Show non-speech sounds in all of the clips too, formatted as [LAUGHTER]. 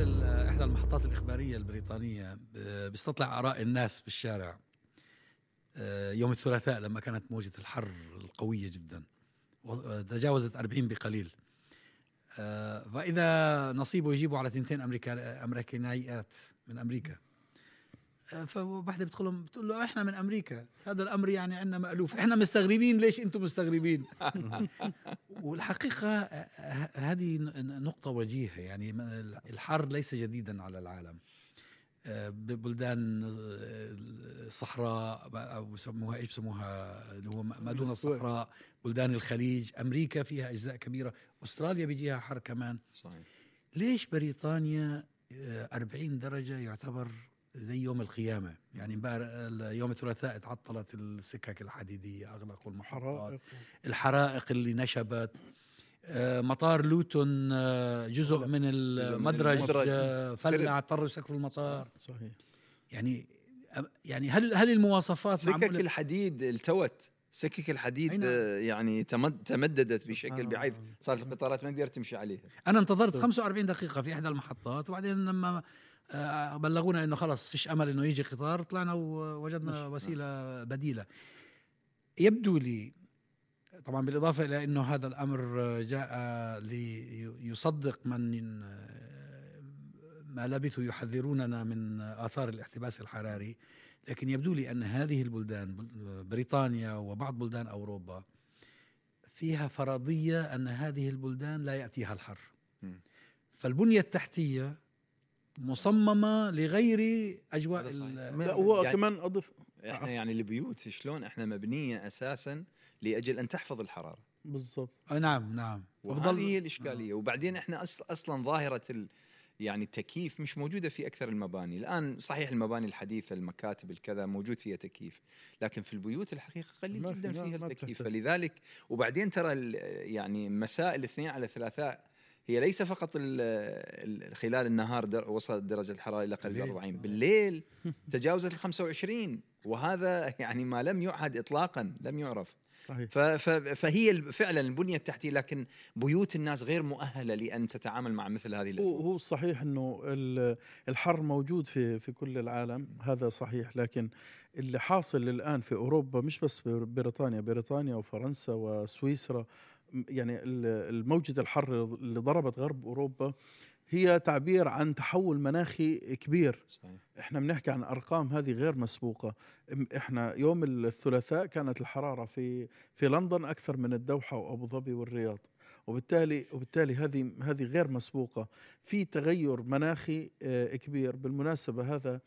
آه، إحدى المحطات الإخبارية البريطانية آه، بيستطلع آراء الناس بالشارع آه، يوم الثلاثاء لما كانت موجة الحر القوية جدا تجاوزت 40 بقليل. فإذا نصيبه يجيبوا على تنتين أمريكا أمريكانيات من أمريكا. فواحدة بتقول لهم بتقول له إحنا من أمريكا هذا الأمر يعني عندنا مألوف إحنا مستغربين ليش أنتم مستغربين؟ [LAUGHS] والحقيقة هذه نقطة وجيهة يعني الحر ليس جديدا على العالم. ببلدان الصحراء أو بسموها إيش؟ بسموها اللي هو ما دون الصحراء بلدان الخليج أمريكا فيها أجزاء كبيرة أستراليا بيجيها حر كمان. صحيح. ليش بريطانيا 40 درجة يعتبر زي يوم القيامة. يعني يوم الثلاثاء تعطلت السكك الحديدية اغلقوا المحطات. الحرائق اللي نشبت. آه، مطار لوتون آه، جزء من المدرج. آه، فلع اضطروا يسكروا المطار. صحيح. يعني يعني هل هل المواصفات سكك الحديد التوت. سكك الحديد نعم. يعني تمددت بشكل بحيث صارت القطارات ما قدرت تمشي عليها. أنا انتظرت 45 دقيقة في إحدى المحطات وبعدين لما بلغونا إنه خلص فيش أمل إنه يجي قطار طلعنا ووجدنا وسيلة بديلة. يبدو لي طبعا بالإضافة إلى إنه هذا الأمر جاء ليصدق من ما لبثوا يحذروننا من آثار الاحتباس الحراري لكن يبدو لي أن هذه البلدان بريطانيا وبعض بلدان أوروبا فيها فرضية أن هذه البلدان لا يأتيها الحر. فالبنية التحتية مصممة لغير أجواء لا هو يعني كمان اضف إحنا يعني البيوت شلون إحنا مبنية أساسا لأجل أن تحفظ الحرارة. بالضبط. نعم نعم. وهذه هي الإشكالية. آه. وبعدين إحنا أصلا ظاهرة ال يعني التكييف مش موجودة في أكثر المباني، الآن صحيح المباني الحديثة المكاتب الكذا موجود فيها تكييف، لكن في البيوت الحقيقة قليل جدا فيها التكييف، فلذلك وبعدين ترى يعني مساء الاثنين على الثلاثاء هي ليس فقط خلال النهار در وصلت درجة الحرارة إلى قريب 40 بالليل تجاوزت ال 25 وهذا يعني ما لم يعهد اطلاقا لم يعرف صحيح. فهي فعلا البنية التحتية لكن بيوت الناس غير مؤهلة لأن تتعامل مع مثل هذه الأجواء. هو صحيح إنه الحر موجود في في كل العالم هذا صحيح لكن اللي حاصل الآن في أوروبا مش بس بريطانيا بريطانيا وفرنسا وسويسرا يعني الموجة الحر اللي ضربت غرب أوروبا هي تعبير عن تحول مناخي كبير. صحيح. إحنا بنحكي عن أرقام هذه غير مسبوقة. إحنا يوم الثلاثاء كانت الحرارة في في لندن أكثر من الدوحة وأبو ظبي والرياض. وبالتالي وبالتالي هذه هذه غير مسبوقة. في تغير مناخي آه، كبير. بالمناسبة هذا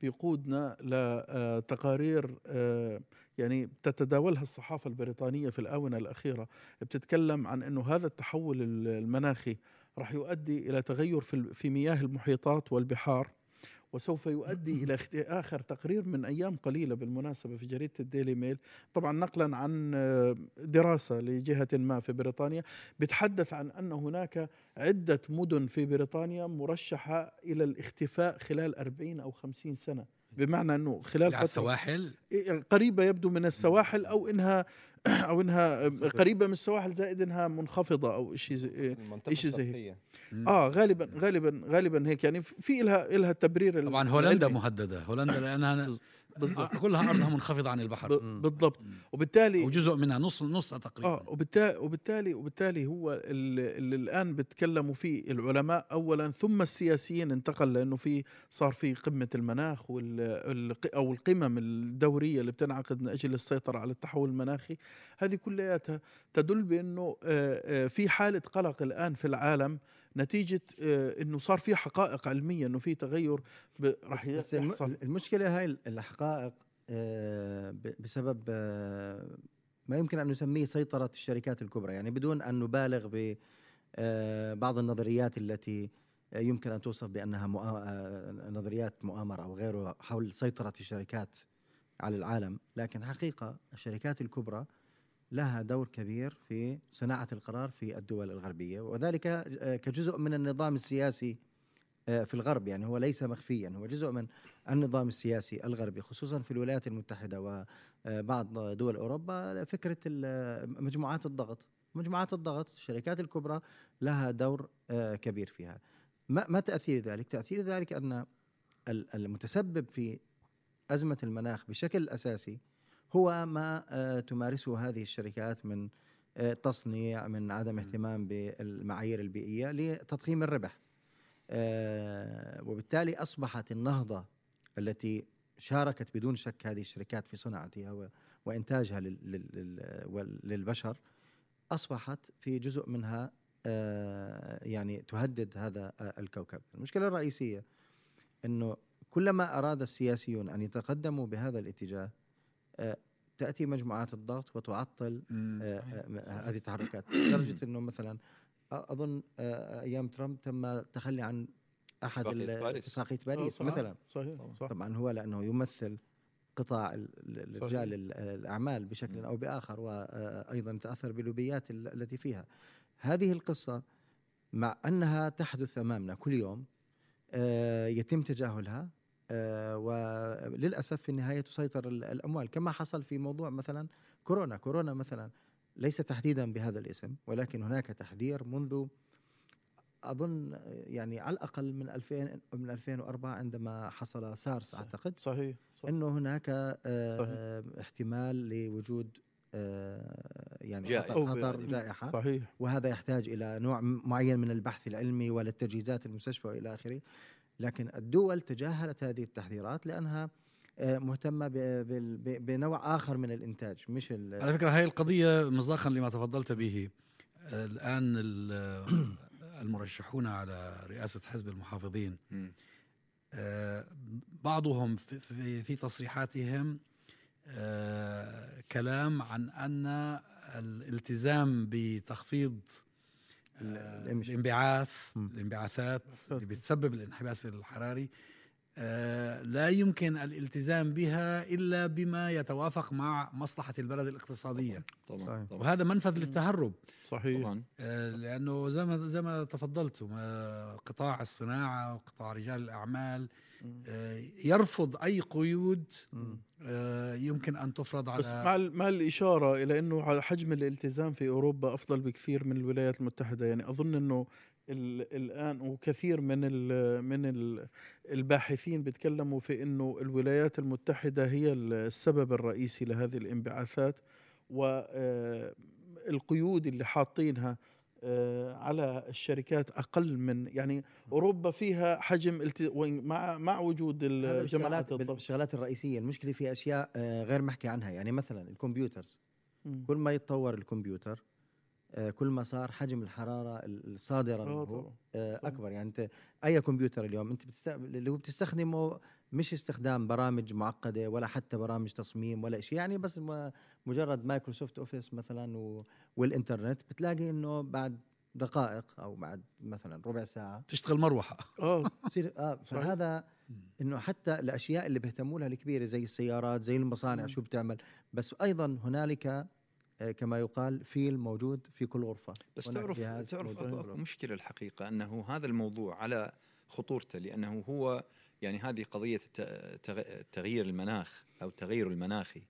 بيقودنا لتقارير آه، يعني تتداولها الصحافة البريطانية في الآونة الأخيرة. بتتكلم عن أنه هذا التحول المناخي راح يؤدي إلى تغير في مياه المحيطات والبحار. وسوف يؤدي إلى آخر تقرير من أيام قليلة بالمناسبة في جريدة الديلي ميل. طبعا نقلا عن آه، دراسة لجهة ما في بريطانيا. بتحدث عن أن هناك عدة مدن في بريطانيا مرشحة إلى الاختفاء خلال 40 أو 50 سنة. بمعنى إنه خلال فترة السواحل؟ إيه، قريبة يبدو من السواحل أو إنها [CLEARS THROAT] أو إنها قريبة من السواحل زائد إنها منخفضة أو شيء زي شيء زي هيك. آه غالبا غالبا غالبا هيك. يعني في لها لها تبرير طبعا هولندا مهددة. هولندا لأنها بالضبط. كلها أرضها منخفضة عن البحر. بالضبط. وبالتالي وجزء منها نص نص تقريبا. آه وبالتالي وبالتالي وبالتالي هو اللي, اللي الآن بيتكلموا فيه العلماء اولا ثم السياسيين انتقل لأنه في صار في قمة المناخ وال أو القمم الدورية اللي بتنعقد من أجل السيطرة على التحول المناخي. هذه كلياتها تدل بأنه في حالة قلق الآن في العالم نتيجة آه، إنه صار في حقائق علمية إنه في تغير راح يحصل. المشكلة هاي الحقائق آه، بسبب آه، ما يمكن أن نسميه سيطرة الشركات الكبرى. يعني بدون أن نبالغ ببعض النظريات التي يمكن أن توصف بأنها نظريات مؤامرة أو غيره حول سيطرة الشركات على العالم. لكن حقيقة الشركات الكبرى لها دور كبير في صناعة القرار في الدول الغربية وذلك آه، كجزء من النظام السياسي آه، في الغرب. يعني هو ليس مخفيا هو جزء من النظام السياسي الغربي خصوصا في الولايات المتحدة وبعض آه، دول أوروبا. فكرة مجموعات الضغط مجموعات الضغط الشركات الكبرى لها دور كبير فيها. ما تأثير ذلك؟ تأثير ذلك ال- المتسبب في أزمة المناخ بشكل أساسي هو ما آه، تمارسه هذه الشركات من آه، تصنيع من عدم اهتمام بالمعايير البيئية لتضخيم الربح. آه، وبالتالي أصبحت النهضة التي شاركت بدون شك هذه الشركات في صناعتها وإنتاجها للبشر أصبحت في جزء منها يعني تهدد هذا الكوكب. المشكلة الرئيسية إنه كلما أراد السياسيون أن يتقدموا بهذا الاتجاه تأتي مجموعات الضغط وتعطل مم. آه، آه، هذه التحركات لدرجة إنه مثلا أظن آه، أيام ترامب تم التخلي عن أحد إتفاقية ال- باريس. إتفاقية آه، باريس. مثلا صحيح صح طبعا هو لأنه يمثل قطاع ال- ال- صحيح. رجال ال- الأعمال بشكل أو بآخر وأيضا يتاثر باللوبيات ال- التي فيها هذه القصة مع أنها تحدث أمامنا كل يوم آه، يتم تجاهلها آه، وللأسف في النهاية تسيطر ال- الأموال. كما حصل في موضوع مثلا كورونا. كورونا مثلا ليس تحديدا بهذا الاسم ولكن هناك تحذير منذ أظن يعني على الأقل من 2000 من 2004 عندما حصل سارس صح. أعتقد صحيح. صح. إنه هناك آه، احتمال لوجود آه، يعني جائحة. خطر, جائحة. صحيح. وهذا يحتاج إلى نوع معين من البحث العلمي وللتجهيزات المستشفى وإلى آخره. لكن الدول تجاهلت هذه التحذيرات لأنها آه، مهتمة بنوع آخر من الإنتاج مش على فكرة هاي القضية مصداقا لما تفضلت به آه، الآن ال- المرشحون على رئاسة حزب المحافظين. آه، بعضهم في- تصريحاتهم آه، كلام عن أن الالتزام بتخفيض آه،. الانبعاث. الانبعاثات اللي بتسبب الانحباس الحراري لا يمكن الالتزام بها إلا بما يتوافق مع مصلحة البلد الاقتصادية طبعا صحيح. طبعا, وهذا منفذ للتهرب صحيح طبعا. آه، لأنه زي ما زي ما تفضلتم آه، قطاع الصناعة وقطاع رجال الأعمال. آه، يرفض أي قيود. آه، يمكن أن تفرض على بس مع ال- مع الإشارة إلى إنه على حجم الالتزام في أوروبا أفضل بكثير من الولايات المتحدة يعني أظن إنه الآن وكثير من ال من ال الباحثين بيتكلموا في إنه الولايات المتحدة هي السبب الرئيسي لهذه الانبعاثات والقيود اللي حاطينها آه، على الشركات أقل من يعني أوروبا فيها حجم مع مع وجود الجماعات الشغلات الرئيسية المشكلة في أشياء آه، غير محكي عنها يعني مثلا الكمبيوترز. كل ما يتطور الكمبيوتر آه، كل ما صار حجم الحرارة الصادرة آه منه. آه، طبعاً. أكبر يعني أنت أي كمبيوتر اليوم أنت بتست... اللي هو بتستخدمه مش استخدام برامج معقدة ولا حتى برامج تصميم ولا شيء يعني بس مجرد مايكروسوفت أوفيس مثلا و... والإنترنت بتلاقي إنه بعد دقائق أو بعد مثلا ربع ساعة تشتغل مروحة آه بصير آه فهذا إنه حتى الأشياء اللي بيهتموا لها الكبيرة زي السيارات زي المصانع. شو بتعمل بس أيضا هنالك آه، كما يقال فيل موجود في كل غرفة. بس تعرف تعرف اكو. مشكلة الحقيقة أنه هذا الموضوع على خطورته لأنه هو يعني هذه قضية تغيير المناخ أو تغير المناخي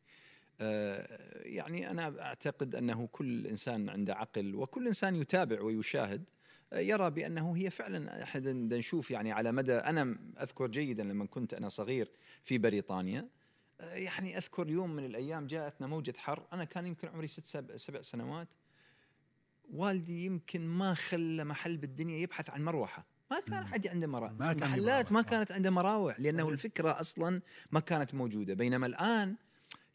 آه، يعني أنا أعتقد أنه كل إنسان عنده عقل وكل إنسان يتابع ويشاهد. آه، يرى بأنه هي فعلا إحنا نشوف يعني على مدى أنا أذكر جيدا لما كنت أنا صغير في بريطانيا. آه، يعني أذكر يوم من الأيام جاءتنا موجة حر أنا كان يمكن عمري ست سبع, سبع سنوات والدي يمكن ما خلى محل بالدنيا يبحث عن مروحة ما كان مم. حد عنده مراوح ما كان محلات ما آه. كانت عنده مراوح لأنه. الفكرة أصلا ما كانت موجودة بينما الآن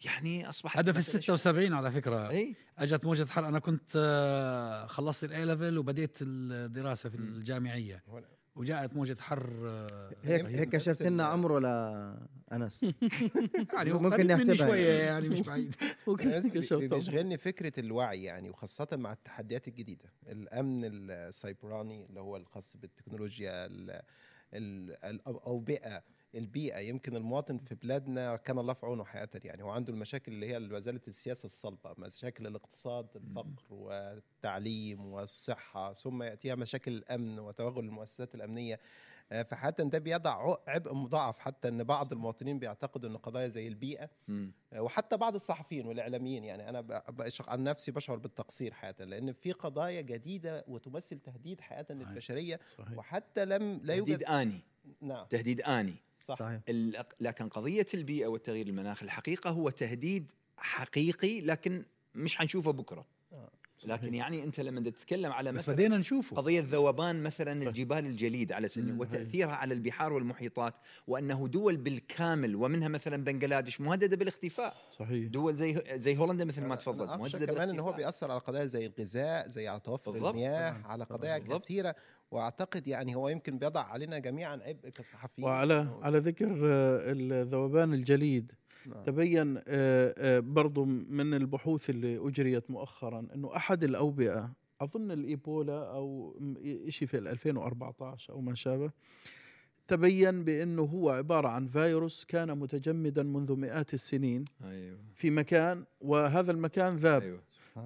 يعني أصبحت هذا في ال مسألة 76 على فكرة إي أجت موجة حر أنا كنت آه، خلصت ال A level وبديت الدراسة في. الجامعية وجاءت موجة حر آه، هيك. هيك كشفت لنا عمره لانس [LAUGHS] يعني هو ممكن مني نحسبها شوية يعني. يعني مش بعيد. [LAUGHS] بيشغلني فكرة الوعي يعني وخاصة مع التحديات الجديدة الأمن السيبراني اللي هو الخاص بالتكنولوجيا ال- ال- الاوبئه البيئة يمكن المواطن في بلادنا كان الله في عونه حقيقه يعني. وعنده المشاكل اللي هي ما زالت السياسة الصلبة مشاكل الاقتصاد الفقر والتعليم والصحة ثم يأتيها مشاكل الأمن وتوغل المؤسسات الأمنية. آه، فحتى ده بيضع عبء مضاعف حتى إن بعض المواطنين بيعتقدوا إن قضايا زي البيئة. آه، وحتى بعض الصحفيين والإعلاميين يعني. أنا عن نفسي بشعر بالتقصير حقيقه لأن في قضايا جديدة وتمثل تهديد حقيقه للبشريه وحتى لم لا تهديد يوجد آني. نعم. تهديد آني. صح لكن قضية البيئة والتغيير المناخ الحقيقة هو تهديد حقيقي لكن مش حنشوفه بكرة. لكن يعني أنت لما تتكلم على بس مثلا بدينا نشوفه قضية ذوبان مثلا الجبال الجليد على سبيل مم. وتأثيرها على البحار والمحيطات وأنه دول بالكامل ومنها مثلا بنغلاديش مهددة بالاختفاء صحيح دول زي زي هولندا مثل ما تفضلت مهددة كمان ان هو. بيأثر على قضايا زي الغذاء زي على توفر. المياه. على. قضايا. كثيرة وأعتقد يعني هو يمكن بيضع علينا جميعا عبء كصحفيين وعلى على ذكر آه، الذوبان الجليد نعم. تبين آه، آه، برضو من البحوث اللي أجريت مؤخرا أنه أحد الأوبئة أظن الإيبولا أو شيء في ال 2014 أو ما شابه تبين بأنه هو عبارة عن فيروس كان متجمدا منذ مئات السنين أيوه في مكان وهذا المكان ذاب أيوه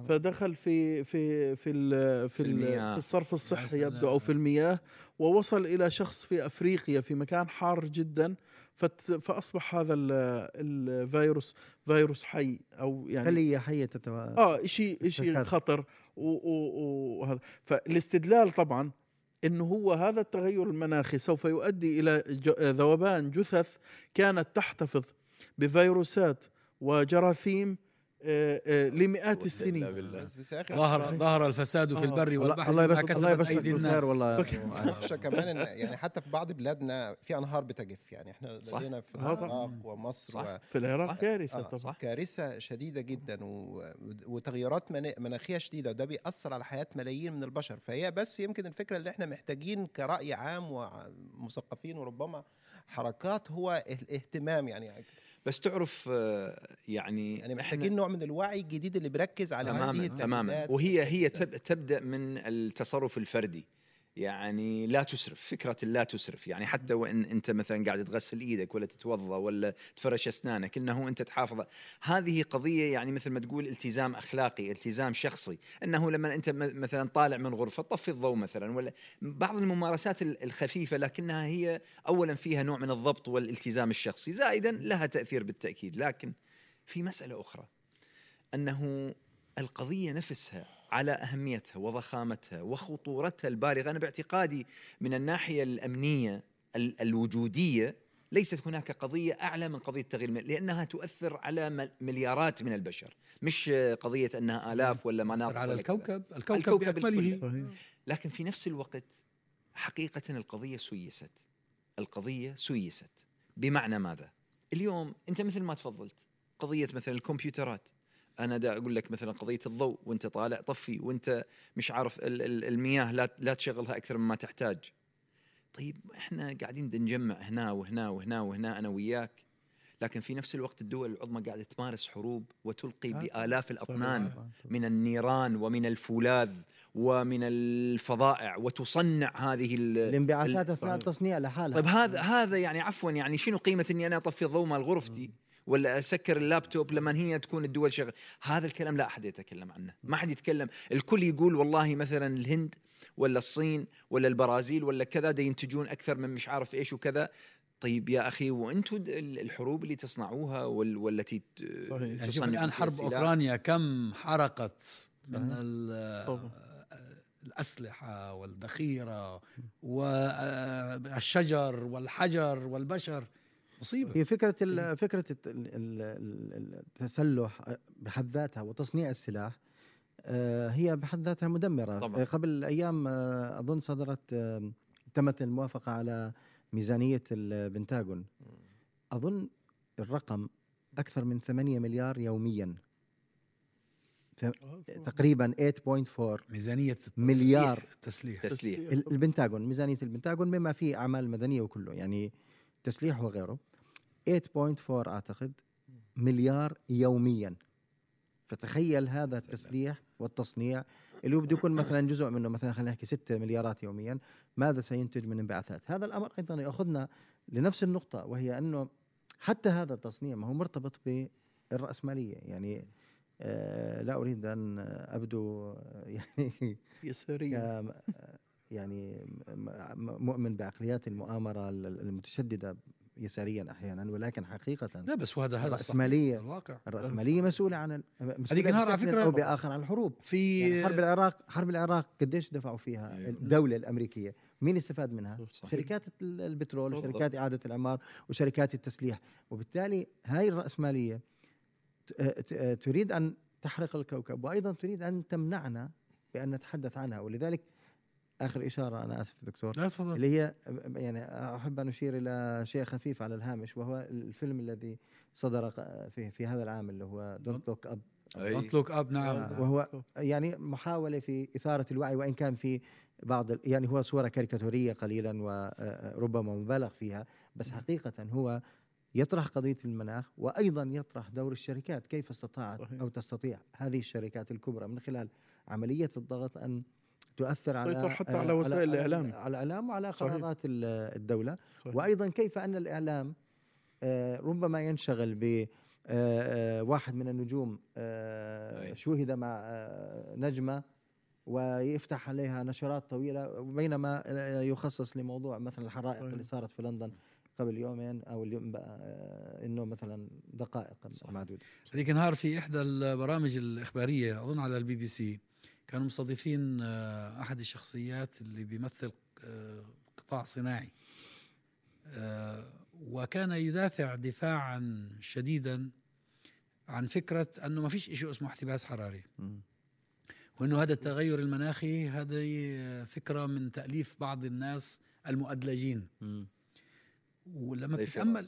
فدخل في في في ال في, ال. في الصرف الصحي يبدو. أو في المياه ووصل إلى شخص في أفريقيا في مكان حار جدا فأصبح هذا ال- الفيروس فيروس حي أو يعني خلية حية تتو... آه شيء شيء. خطر وهذا فالاستدلال طبعا إنه هو هذا التغير المناخي سوف يؤدي إلى ذوبان جثث كانت تحتفظ بفيروسات وجراثيم لمئات السنين بس بس يا أخي ظهر ظهر الفساد في آه. البر والبحر الله يبارك الله يبارك أيدي الناس والله كمان ان يعني حتى في بعض بلادنا في أنهار بتجف يعني إحنا. لدينا في آه. العراق ومصر صح. و- في العراق. كارثة آه، طبعا صح كارثة شديدة جدا و... وتغيرات من... مناخية شديدة وده بيأثر على حياة ملايين من البشر فهي بس يمكن الفكرة اللي إحنا محتاجين كرأي عام ومثقفين وربما حركات هو الاهتمام يعني بس تعرف آه، يعني يعني محتاجين نوع من الوعي الجديد اللي بيركز على هذه تماما تماما التهديدات. وهي هي تب تبدأ من التصرف الفردي يعني لا تسرف فكرة لا تسرف. يعني حتى وإن أنت مثلا قاعد تغسل إيدك ولا تتوضأ ولا تفرش أسنانك إنه أنت تحافظ. هذه قضية يعني مثل ما تقول التزام أخلاقي التزام شخصي. إنه لما أنت م- مثلا طالع من غرفة طفي الضوء مثلا. ولا بعض الممارسات ال- الخفيفة لكنها هي اولا فيها نوع من الضبط والالتزام الشخصي. زائدا لها تأثير بالتأكيد. لكن في مسألة أخرى. أنه القضية نفسها على أهميتها وضخامتها وخطورتها البالغة. أنا باعتقادي من الناحية الأمنية ال- الوجودية ليست هناك قضية أعلى من قضية تغيير المناخ لأنها تؤثر على مل- مليارات من البشر. مش قضية أنها آلاف ولا مناطق على ولا. الكوكب. الكوكب الكوكب باكمله لكن في نفس الوقت حقيقة القضية سيست القضية سيست بمعنى ماذا؟ اليوم أنت مثل ما تفضلت. قضية مثلا الكمبيوترات. أنا دا أقول لك مثلا قضية الضوء وأنت طالع طفي وأنت مش عارف ال- ال- المياه لا لا تشغلها أكثر مما تحتاج طيب إحنا قاعدين نجمع هنا وهنا وهنا وهنا أنا وياك لكن في نفس الوقت الدول العظمى قاعدة تمارس حروب وتلقي بآلاف الأطنان طبعاً. من النيران ومن الفولاذ ومن الفضائع وتصنع هذه ال- الانبعاثات أثناء. التصنيع لحالها طيب هذا هذا يعني عفوا يعني شنو قيمة إني أنا أطفي الضوء مال غرفتي ولا أسكر اللابتوب لما هي تكون الدول شغل هذا الكلام لا أحد يتكلم عنه ما حد يتكلم الكل يقول والله مثلا الهند ولا الصين ولا البرازيل ولا كذا دا ينتجون أكثر من مش عارف إيش وكذا طيب يا أخي وأنتم الحروب اللي تصنعوها وال- والتي صحيح. يعني شوف الآن حرب السلاح. أوكرانيا كم حرقت من. الأسلحة والذخيرة والشجر والحجر والبشر مصيبة. هي فكرة ال فكرة الت- ال- ال- ال- التسلح بحد ذاتها وتصنيع السلاح آه، هي بحد ذاتها مدمرة. طبعاً. آه، قبل أيام آه، أظن صدرت آه، تمت الموافقة على ميزانية البنتاغون أظن الرقم أكثر من 8 مليار يوميا. تقريبا 8.4 ميزانية التسليح- مليار. تسليح. ال- البنتاغون ميزانية البنتاغون بما فيه أعمال مدنية وكله. يعني تسليح وغيره. 8.4 أعتقد مليار يوميا. فتخيل هذا التسليح والتصنيع اللي هو بده يكون مثلا جزء منه مثلا خلينا نحكي 6 مليارات يوميا ماذا سينتج من انبعاثات؟ هذا الأمر أيضا يأخذنا لنفس النقطة وهي أنه حتى هذا التصنيع ما هو مرتبط بالرأسمالية. يعني آه لا أريد أن أبدو آه، يعني يسارية. ك- يعني مؤمن بعقليات المؤامرة ال- المتشددة يساريا أحيانا ولكن حقيقه لا بس وهذا هذا الصحيح، الرأسمالية. الواقع الرأسمالية مسؤولة عن هذيك النهار على بشكل فكرة- أو بآخر عن الحروب في يعني حرب العراق حرب العراق قديش دفعوا فيها أيوة. الدولة الأمريكية مين استفاد منها صحيح. شركات ال- البترول. وشركات إعادة الإعمار وشركات التسليح وبالتالي هاي ت- تريد أن تحرق الكوكب وأيضا تريد أن تمنعنا بأن نتحدث عنها ولذلك آخر إشارة أنا آسف دكتور. لا تفضل. اللي هي يعني أحب أن أشير إلى شيء خفيف على الهامش وهو الفيلم الذي صدر في في هذا العام اللي هو Don't Look Up. Don't Look Up نعم. وهو يعني محاولة في إثارة الوعي وإن كان في بعض يعني هو صورة كاريكاتورية قليلا وربما مبالغ فيها بس حقيقة هو يطرح قضية المناخ وأيضا يطرح دور الشركات كيف استطاعت صحيح. أو تستطيع هذه الشركات الكبرى من خلال عملية الضغط أن تؤثر على حتى آه، على وسائل على- الإعلام. على الإعلام وعلى. قرارات ال- الدولة صحيح. وأيضا كيف أن الإعلام آه، ربما ينشغل ب آه، واحد من النجوم. شوهد مع نجمة ويفتح عليها نشرات طويلة بينما يخصص لموضوع مثلا الحرائق صحيح. اللي صارت في لندن قبل يومين أو اليوم إنه مثلا دقائق معدودة هذيك النهار في إحدى البرامج الإخبارية أظن على البي بي سي كانوا مستضيفين آه، أحد الشخصيات اللي بيمثل آه، قطاع صناعي. آه، وكان يدافع دفاعا شديدا عن فكرة أنه ما فيش شيء اسمه احتباس حراري. وأنه هذا التغير المناخي هذه فكرة من تأليف بعض الناس المؤدلجين. ولما بتتأمل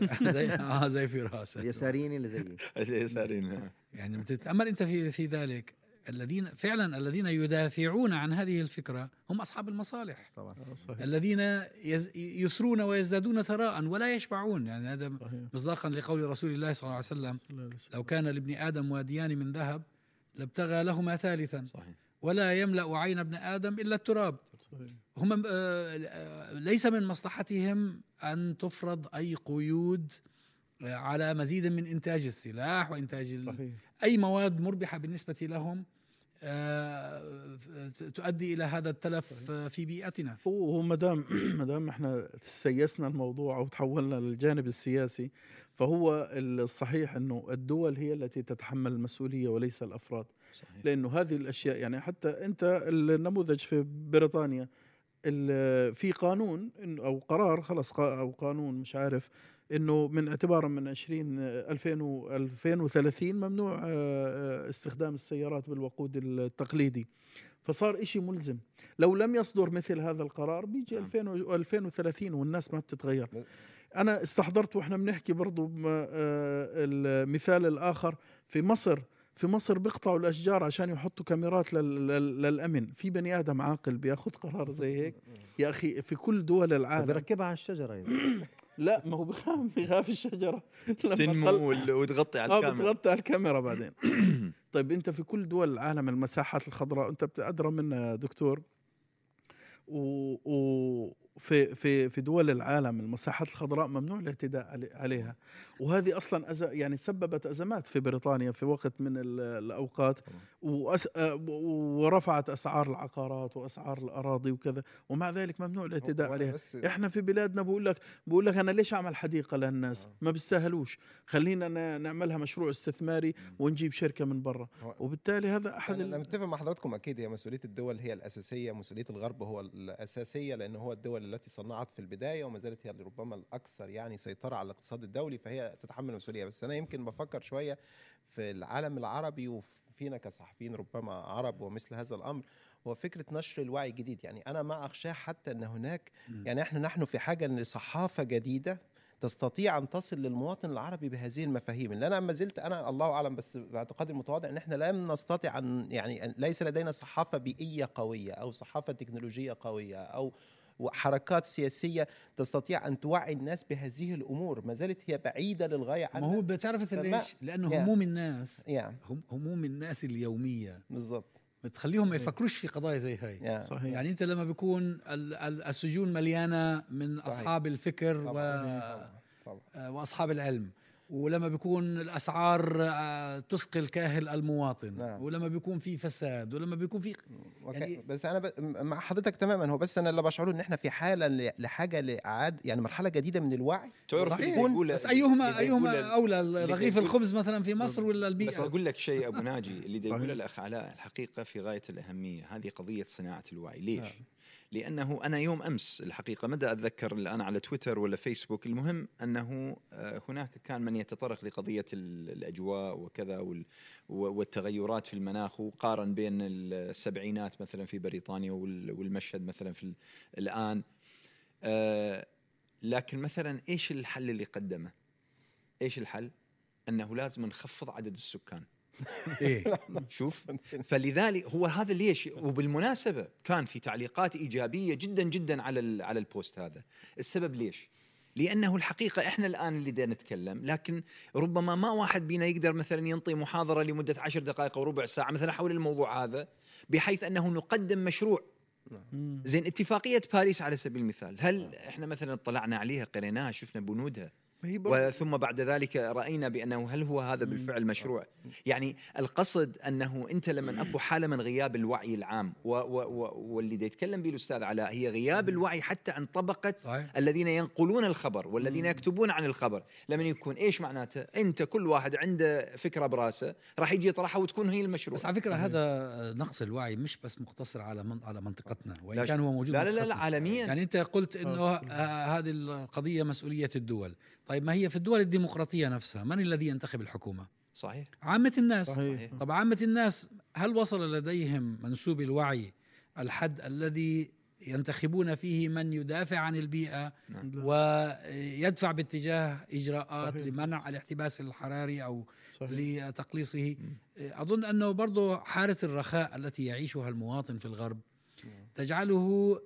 [LAUGHS] زي آه زي فراس. اليساريين اللي زيي. [LAUGHS] اليساريين يعني بتتأمل أنت في في ذلك. الذين فعلا الذين يدافعون عن هذه الفكرة هم أصحاب المصالح. طبعا. آه، صحيح. الذين يز- يثرون ويزدادون ثراء ولا يشبعون. يعني هذا مصداقا لقول رسول الله صلى الله عليه وسلم. لو كان لابن آدم واديان من ذهب لابتغى لهما ثالثا. صحيح. ولا يملأ عين ابن آدم إلا التراب. صحيح. هم آه، ليس من مصلحتهم أن تفرض أي قيود آه، على مزيد من إنتاج السلاح وإنتاج صحيح. أي مواد مربحة بالنسبة لهم. تؤدي إلى هذا التلف آه، في بيئتنا. هو ما دام ما دام إحنا سيسنا الموضوع أو تحولنا للجانب السياسي فهو الصحيح إنه الدول هي التي تتحمل المسؤولية وليس الأفراد. صحيح. لأنه هذه الأشياء يعني حتى أنت النموذج في بريطانيا في قانون أو قرار خلص أو قانون مش عارف إنه من اعتبارا من 20 2000 و 2030 ممنوع آه، آه، استخدام السيارات بالوقود التقليدي. فصار إشي ملزم. لو لم يصدر مثل هذا القرار بيجي نعم. 2000 و 2030 والناس ما بتتغير. أنا استحضرت وإحنا بنحكي برضو آه، المثال الآخر. في مصر في مصر بيقطعوا الأشجار عشان يحطوا كاميرات لل- لل- للأمن. في بني آدم عاقل بياخذ قرار زي هيك؟ يا أخي في كل دول العالم. بركبها على الشجرة يعني. [CLEARS THROAT] لا ما هو بخاف بخاف الشجرة. [LAUGHS] تنمو وتغطي على آه الكاميرا. بتغطي على الكاميرا بعدين. [CLEARS THROAT] طيب أنت في كل دول العالم المساحات الخضراء أنت بتقدر منا دكتور. و, و في في دول العالم المساحات الخضراء ممنوع الاعتداء علي- عليها. وهذه أصلا أز يعني سببت أزمات في بريطانيا في وقت من ال- الأوقات وأس آه، ورفعت أسعار العقارات وأسعار الأراضي وكذا ومع ذلك ممنوع الاعتداء عليها. إحنا في بلادنا بقول لك بقول لك أنا ليش أعمل حديقة للناس؟ آه. ما بيستاهلوش. خلينا نعملها مشروع استثماري ونجيب شركة من برا. وبالتالي هذا أحد أنا متفق مع حضراتكم أكيد هي مسؤولية الدول هي الأساسية مسؤولية الغرب هو الأساسية لأن هو الدول التي صنعت في البداية وما زالت هي ربما الأكثر يعني سيطرة على الاقتصاد الدولي فهي تتحمل المسؤولية. بس أنا يمكن بفكر شوية في العالم العربي وفينا كصحفيين ربما عرب ومثل هذا الأمر هو فكرة نشر الوعي الجديد يعني أنا ما أخشاه حتى إن هناك يعني إحنا نحن في حاجة لصحافه جديدة تستطيع أن تصل للمواطن العربي بهذه المفاهيم. اللي أنا ما زلت أنا الله أعلم بس باعتقادي المتواضع إن إحنا لم نستطع أن يعني ليس لدينا صحافة بيئية قوية أو صحافة تكنولوجية قوية أو حركات سياسية تستطيع أن توعي الناس بهذه الأمور. ما زالت هي بعيدة للغاية ما هو عنها بتعرف ليش؟ لأنه يا. هموم الناس. هم هموم الناس اليومية. بالضبط. بتخليهم ما يفكروش في قضايا زي هاي. يعني صحيح. يعني أنت لما بيكون ال- ال- السجون مليانة من صحيح. أصحاب الفكر و طبعا. طبعا. آه، وأصحاب العلم ولما بيكون الأسعار آه، تثقل كاهل المواطن نعم. ولما بيكون في فساد ولما بيكون في. يعني- بس أنا ب... مع حضرتك تماما هو بس أنا اللي بشعره إن إحنا في حالة ل... لحاجة لإعاد يعني مرحلة جديدة من الوعي تعرف يقول بس ايهما أيهما أولى رغيف يقول- الخبز مثلا في مصر ولا بس البيئه أقول لك شيء أبو ناجي اللي [LAUGHS] دا يقول صحيح. الأخ علاء الحقيقة في غاية الأهمية هذه قضية صناعة الوعي ليش؟ لأنه أنا يوم أمس الحقيقة مدى أتذكر الآن على تويتر ولا فيسبوك المهم أنه آه، هناك كان من يتطرق لقضية ال- الأجواء وكذا والتغيرات في المناخ وقارن بين السبعينات مثلا في بريطانيا وال- والمشهد مثلا في ال- الآن آه، لكن مثلا إيش الحل اللي قدمه؟ إيش الحل؟ أنه لازم نخفض عدد السكان [LAUGHS] إيه. شوف. [LAUGHS] فلذلك هو هذا ليش؟ وبالمناسبة كان في تعليقات إيجابية جدا جدا على ال- على البوست هذا. السبب ليش؟ لأنه الحقيقة إحنا الآن اللي دا نتكلم لكن ربما ما واحد بينا يقدر مثلا ينطي محاضرة لمدة عشر دقائق أو ربع ساعة مثلا حول الموضوع هذا بحيث أنه نقدم مشروع. مم. زين اتفاقية باريس على سبيل المثال. هل إحنا مثلا طلعنا عليها قريناها شفنا بنودها وثم بعد ذلك رأينا بأنه هل هو هذا بالفعل مشروع؟ يعني القصد أنه أنت لما اكو حالة من غياب الوعي العام و و و واللي يتكلم به الأستاذ علاء هي غياب الوعي حتى عن طبقة صحيح. الذين ينقلون الخبر والذين يكتبون عن الخبر. لما يكون إيش معناته؟ أنت كل واحد عنده فكرة براسه راح يجي يطرحها وتكون هي المشروع. بس على فكرة هذا نقص الوعي مش بس مقتصر على من على منطقتنا وإن كان هو موجود لا لا لا, لا. عالميا. يعني أنت قلت إنه آه، هذه القضية مسؤولية الدول. طيب ما هي في الدول الديمقراطية نفسها من الذي ينتخب الحكومة؟ صحيح. عامة الناس. صحيح. طب عامة الناس هل وصل لديهم منسوب الوعي الحد الذي ينتخبون فيه من يدافع عن البيئة نعم. ويدفع باتجاه إجراءات صحيح. لمنع الاحتباس الحراري أو صحيح. لتقليصه؟ أظن أنه برضه حالة الرخاء التي يعيشها المواطن في الغرب تجعله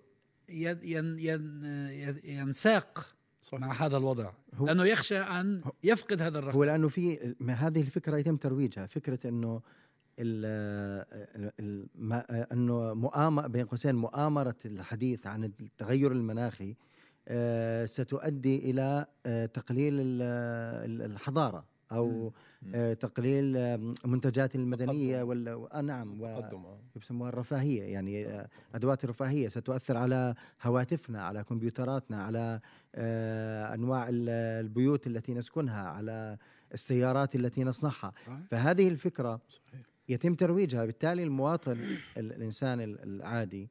ين ين ين ينساق صحيح. مع هذا الوضع. هو- لأنه يخشى أن يفقد هذا هو الرخاء لأنه في هذه الفكرة يتم ترويجها. فكرة إنه ال- ال- ما- إنه مؤامره بين قوسين مؤامرة الحديث عن التغير المناخي آه، ستؤدي إلى آه، تقليل ال- ال- الحضارة أو مم. آه، تقليل منتجات المدنية. ولا آه نعم آه. يسموها الرفاهية يعني أدوات الرفاهية ستؤثر على هواتفنا على كمبيوتراتنا على أنواع ال- البيوت التي نسكنها على السيارات التي نصنعها. فهذه الفكرة يتم ترويجها بالتالي المواطن ال- الإنسان ال- العادي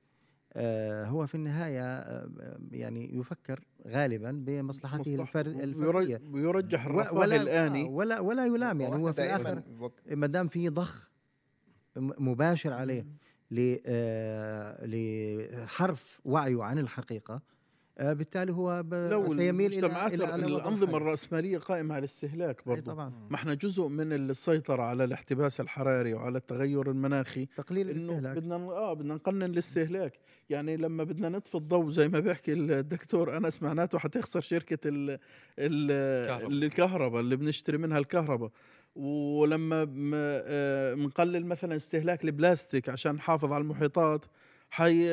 هو في النهاية يعني يفكر غالبا بمصلحته. الفرد الفردية. ويرجح الرفاه ولا الآني. ولا ولا يلام يعني هو في الآخر ما دام في ضخ مباشر عليه ل- آه، لحرف وعيه عن الحقيقة آه، بالتالي هو ب- لو سيميل إلى إلى الأنظمة. الرأسمالية قائمة على الاستهلاك برضه طبعا. ما إحنا جزء من السيطرة على الاحتباس الحراري وعلى التغير المناخي. تقليل الاستهلاك. بدنا آه بدنا نقنن الاستهلاك. يعني لما بدنا نطفي الضوء زي ما بيحكي الدكتور أنس معناته حتخسر شركة ال ال الكهرباء. الكهرباء اللي بنشتري منها الكهرباء ولما م- آه، بنقلل مثلا استهلاك البلاستيك عشان نحافظ على المحيطات حي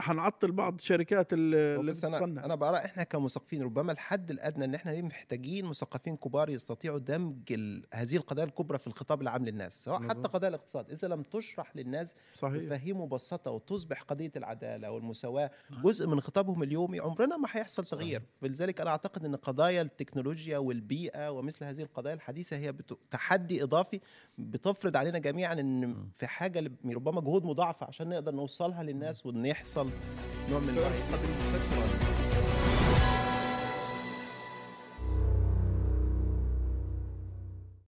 حنعطل بعض شركات ال- اللي بس أنا أنا برى إحنا كمثقفين ربما الحد الأدنى إن إحنا محتاجين مثقفين كبار يستطيعوا دمج ال- هذه القضايا الكبرى في الخطاب العام للناس سواء حتى مظبوط. قضايا الاقتصاد. إذا لم تشرح للناس صحيح. بفهيم مبسطة وتصبح قضية العدالة والمساواة جزء من خطابهم اليومي عمرنا ما هيحصل تغيير. فلذلك أنا أعتقد إن قضايا التكنولوجيا والبيئة ومثل هذه القضايا الحديثة هي بت... تحدي إضافي بتفرض علينا جميعا إن في حاجة ل- ربما جهود مضاعفة عشان نقدر نوصلها للناس وان يحصل نوع من الوعي.